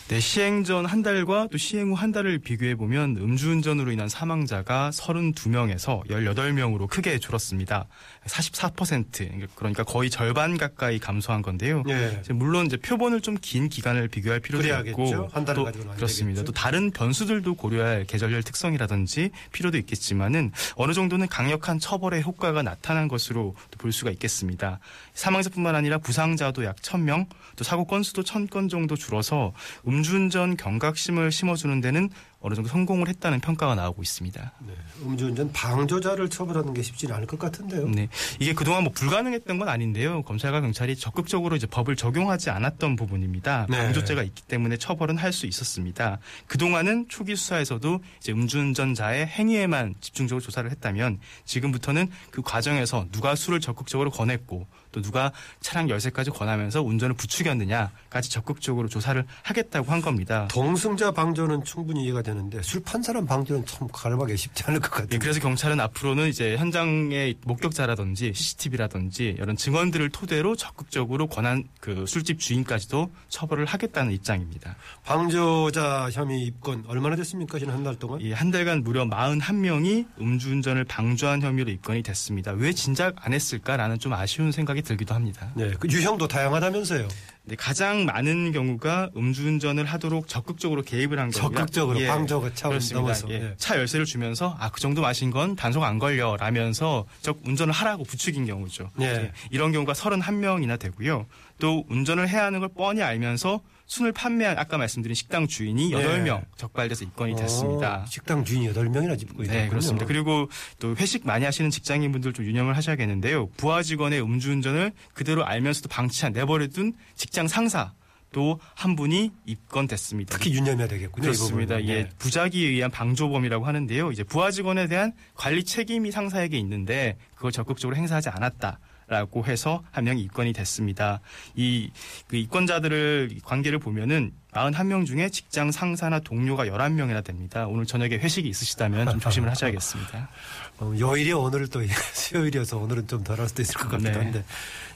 네, 시행 전 한 달과 또 시행 후 한 달을 비교해 보면 음주운전으로 인한 사망자가 32명에서 18명으로 크게 줄었습니다. 44% 그러니까 거의 절반 가까이 감소한 건데요. 예. 물론 이제 표본을 좀 긴 기간을 비교할 필요도 그래야겠죠. 있고 한 달을 또 가지고는 안 그렇습니다. 되겠죠. 또 다른 변수들도 고려할 계절별 특성이라든지 필요도 있겠지만은 어느 정도는 강력한 처벌의 효과가 나타난 것으로 또볼 수가 있겠습니다. 사망자뿐만 아니라 부상자도 약 1000명, 또 사고 건수도 1000건 정도 줄어서 음주운전 경각심을 심어주는 데는 어느 정도 성공을 했다는 평가가 나오고 있습니다. 네, 음주운전 방조자를 처벌하는 게 쉽지는 않을 것 같은데요. 네. 이게 그동안 뭐 불가능했던 건 아닌데요. 검찰과 경찰이 적극적으로 이제 법을 적용하지 않았던 부분입니다. 네. 방조죄가 있기 때문에 처벌은 할 수 있었습니다. 그동안은 초기 수사에서도 이제 음주운전자의 행위에만 집중적으로 조사를 했다면 지금부터는 그 과정에서 누가 술을 적극적으로 권했고 또 누가 차량 열쇠까지 권하면서 운전을 부추겼느냐까지 적극적으로 조사를 하겠다고 한 겁니다. 동승자 방조는 충분히 이해가 되는데 술 판 사람 방조는 참 가름하기 쉽지 않을 것 예, 같아요. 그래서 경찰은 앞으로는 이제 현장의 목격자라든지 CCTV라든지 이런 증언들을 토대로 적극적으로 권한 그 술집 주인까지도 처벌을 하겠다는 입장입니다. 방조자 혐의 입건 얼마나 됐습니까? 지난 한 달 동안? 이한 달간 무려 41명이 음주운전을 방조한 혐의로 입건이 됐습니다. 왜 진작 안 했을까라는 좀 아쉬운 생각이 들기도 합니다. 네, 그 유형도 다양하다면서요. 네, 가장 많은 경우가 음주운전을 하도록 적극적으로 개입을 한 거고요. 적극적으로 방조가 차원 그렇습니다. 넘어서. 예. 예. 차 열쇠를 주면서 아 그 정도 마신 건 단속 안 걸려 라면서 적 운전을 하라고 부추긴 경우죠. 예. 예, 이런 경우가 31명이나 되고요. 또 운전을 해야 하는 걸 뻔히 알면서 술을 판매한 아까 말씀드린 식당 주인이 예. 8명 적발돼서 입건이 됐습니다. 어, 식당 주인이 8명이나 짚고 있군요. 네, 그렇습니다. 그리고 또 회식 많이 하시는 직장인분들 좀 유념을 하셔야겠는데요. 부하 직원의 음주운전을 그대로 알면서도 방치한 내버려둔 직장 상사 또한 분이 입건됐습니다. 특히 유념해야 되겠군요. 그렇습니다. 예, 네. 부작위에 의한 방조범이라고 하는데요. 이제 부하 직원에 대한 관리 책임이 상사에게 있는데 그걸 적극적으로 행사하지 않았다. 라고 해서 한 명이 입건이 됐습니다. 이, 그 입건자들을 관계를 보면은 41명 중에 직장 상사나 동료가 11명이나 됩니다. 오늘 저녁에 회식이 있으시다면 좀 조심을 하셔야겠습니다. 어, 요일이 오늘 또 수요일이어서 오늘은 좀 덜할 수도 있을 것 같기도 네. 한데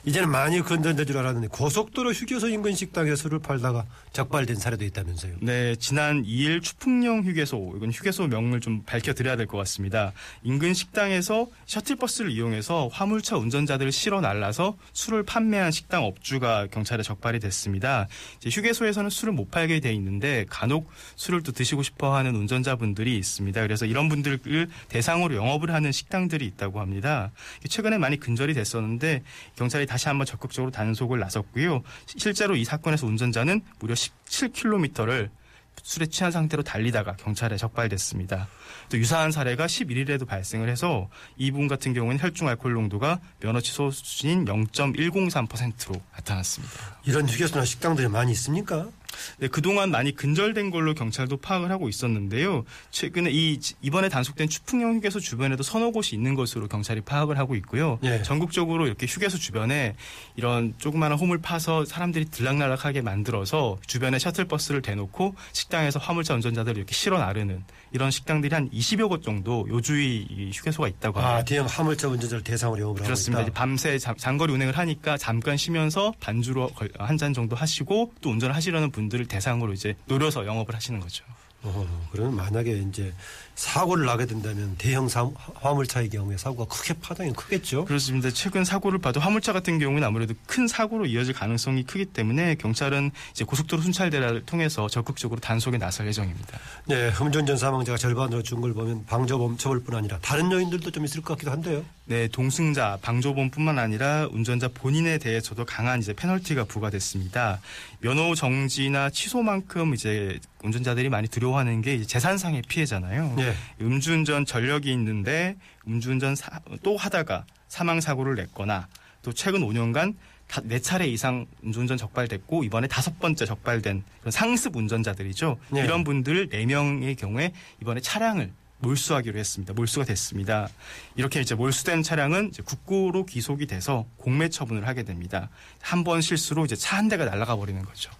이제는 많이 건전될 줄 알았는데 고속도로 휴게소 인근 식당에 술을 팔다가 적발된 사례도 있다면서요. 네, 지난 2일 추풍령 휴게소, 이건 휴게소 명을 좀 밝혀드려야 될 것 같습니다. 인근 식당에서 셔틀버스를 이용해서 화물차 운전자들을 실어 날라서 술을 판매한 식당 업주가 경찰에 적발이 됐습니다. 휴게소에서는 술을 못못 팔게 돼 있는데 간혹 술을 또 드시고 싶어하는 운전자분들이 있습니다. 그래서 이런 분들을 대상으로 영업을 하는 식당들이 있다고 합니다. 최근에 많이 근절이 됐었는데 경찰이 다시 한번 적극적으로 단속을 나섰고요. 시- 실제로 이 사건에서 운전자는 무려 17km를 술에 취한 상태로 달리다가 경찰에 적발됐습니다. 또 유사한 사례가 11일에도 발생을 해서 이분 같은 경우는 혈중 알코올 농도가 면허 취소 수준인 0.103%로 나타났습니다. 이런 휴게소나 식당들이 많이 있습니까? 네, 그동안 많이 근절된 걸로 경찰도 파악을 하고 있었는데요. 최근에 이 이번에 단속된 추풍령 휴게소 주변에도 서너 곳이 있는 것으로 경찰이 파악을 하고 있고요. 예. 전국적으로 이렇게 휴게소 주변에 이런 조그마한 홈을 파서 사람들이 들락날락하게 만들어서 주변에 셔틀버스를 대놓고 식당에서 화물차 운전자들을 이렇게 실어 나르는 이런 식당들이 한 20여 곳 정도 요주의 이 휴게소가 있다고 합니다. 아, 대형 화물차 운전자를 대상으로 영업을 하고 그렇습니다. 밤새 장- 장거리 운행을 하니까 잠깐 쉬면서 반주로 한 잔 정도 하시고 또 운전을 하시려는 분 들을 대상으로 이제 노려서 영업을 하시는 거죠. 어, 그러면 만약에 이제 사고를 나게 된다면 대형 사- 화물차의 경우에 사고가 크게 파장이 크겠죠. 그렇습니다. 최근 사고를 봐도 화물차 같은 경우는 아무래도 큰 사고로 이어질 가능성이 크기 때문에 경찰은 이제 고속도로 순찰대를 통해서 적극적으로 단속에 나설 예정입니다. 네, 음주운전 사망자가 절반으로 준 걸 보면 방조범 처벌뿐 아니라 다른 요인들도 좀 있을 것 같기도 한데요. 네, 동승자, 방조범뿐만 아니라 운전자 본인에 대해서도 강한 이제 페널티가 부과됐습니다. 면허 정지나 취소만큼 이제 운전자들이 많이 두려워하는 게 재산상의 피해잖아요. 네. 음주운전 전력이 있는데 음주운전 사- 또 하다가 사망 사고를 냈거나 또 최근 5년간 다, 네 차례 이상 음주운전 적발됐고 이번에 다섯 번째 적발된 그런 상습 운전자들이죠. 네. 이런 분들 네 명의 경우에 이번에 차량을 몰수하기로 했습니다. 몰수가 됐습니다. 이렇게 이제 몰수된 차량은 이제 국고로 귀속이 돼서 공매 처분을 하게 됩니다. 한 번 실수로 이제 차 한 대가 날아가 버리는 거죠.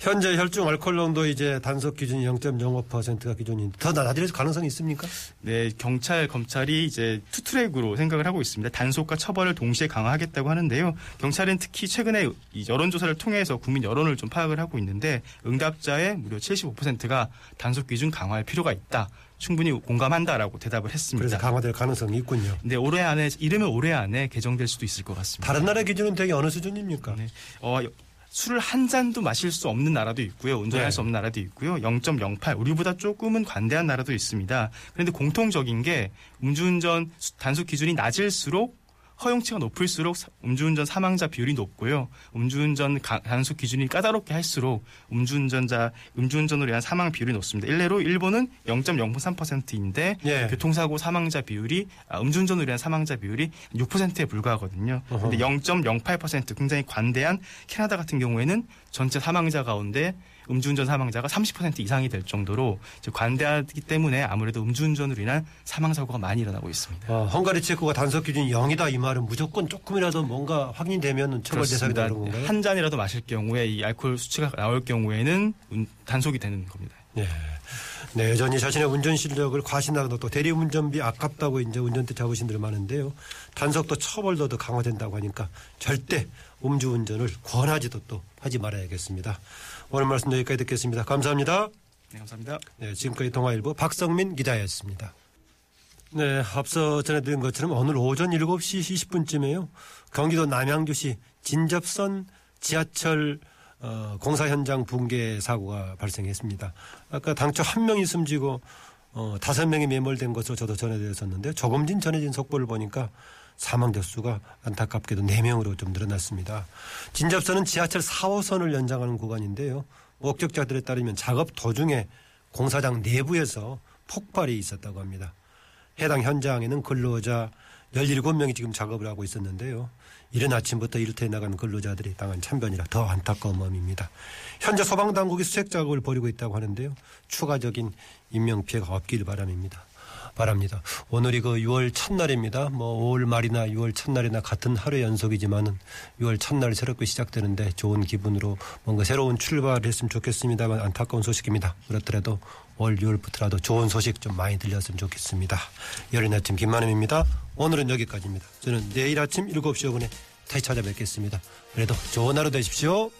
현재 혈중 알코올 농도 이제 단속 기준이 0.05%가 기준인데 더 낮아질 가능성이 있습니까? 네, 경찰, 검찰이 이제 투트랙으로 생각을 하고 있습니다. 단속과 처벌을 동시에 강화하겠다고 하는데요. 경찰은 특히 최근에 이 여론 조사를 통해서 국민 여론을 좀 파악을 하고 있는데 응답자의 무려 75%가 단속 기준 강화할 필요가 있다. 충분히 공감한다라고 대답을 그래서 했습니다. 강화될 가능성이 있군요. 근데 올해 안에 이르면 올해 안에 개정될 수도 있을 것 같습니다. 다른 나라 기준은 되게 어느 수준입니까? 네. 어, 술을 한 잔도 마실 수 없는 나라도 있고요. 운전할 네. 수 없는 나라도 있고요. 0.08 우리보다 조금은 관대한 나라도 있습니다. 그런데 공통적인 게 음주운전 수- 단속 기준이 낮을수록 허용치가 높을수록 사- 음주운전 사망자 비율이 높고요. 음주운전 가- 단속 기준이 까다롭게 할수록 음주운전자 음주운전으로 인한 사망 비율이 높습니다. 일례로 일본은 0.03%인데 예. 교통사고 사망자 비율이 아, 음주운전으로 인한 사망자 비율이 6%에 불과하거든요. 어허. 근데 0.08% 굉장히 관대한 캐나다 같은 경우에는 전체 사망자 가운데 음주운전 사망자가 30% 이상이 될 정도로 관대하기 때문에 아무래도 음주운전으로 인한 사망 사고가 많이 일어나고 있습니다. 어, 헝가리 체코가 단속 기준이 0이다 이 말은 무조건 조금이라도 뭔가 확인되면 처벌 대상이 되는 건가요? 한 잔이라도 마실 경우에 이 알코올 수치가 나올 경우에는 운- 단속이 되는 겁니다. 네. 네, 여전히 자신의 운전 실력을 과신하고 또 대리운전비 아깝다고 이제 운전대 잡으신 분들 많은데요. 단속도 처벌도 더 강화된다고 하니까 절대 음주운전을 권하지도 또 하지 말아야겠습니다. 오늘 말씀 여기까지 듣겠습니다. 감사합니다. 네, 감사합니다. 네, 지금까지 동아일보 박성민 기자였습니다. 네, 앞서 전해드린 것처럼 오늘 오전 7시 20분쯤에요. 경기도 남양주시 진접선 지하철 어, 공사 현장 붕괴 사고가 발생했습니다. 아까 당초 한 명이 숨지고 어, 다섯 명이 매몰된 것으로 저도 전해드렸었는데 조금 전 전해진 속보를 보니까 사망자 수가 안타깝게도 4명으로 좀 늘어났습니다. 진접선은 지하철 4호선을 연장하는 구간인데요. 목격자들에 따르면 작업 도중에 공사장 내부에서 폭발이 있었다고 합니다. 해당 현장에는 근로자 17명이 지금 작업을 하고 있었는데요. 이른 아침부터 일터에 나간 근로자들이 당한 참변이라 더 안타까운 마음입니다. 현재 소방당국이 수색 작업을 벌이고 있다고 하는데요. 추가적인 인명피해가 없길 바람입니다. 바랍니다. 오늘이 그 6월 첫날입니다. 뭐 5월 말이나 6월 첫날이나 같은 하루 연속이지만은 6월 첫날 새롭게 시작되는데 좋은 기분으로 뭔가 새로운 출발을 했으면 좋겠습니다만 안타까운 소식입니다. 그렇더라도 올 6월부터라도 좋은 소식 좀 많이 들렸으면 좋겠습니다. 열린 아침 김만음입니다. 오늘은 여기까지입니다. 저는 내일 아침 7시 5분에 다시 찾아뵙겠습니다. 그래도 좋은 하루 되십시오.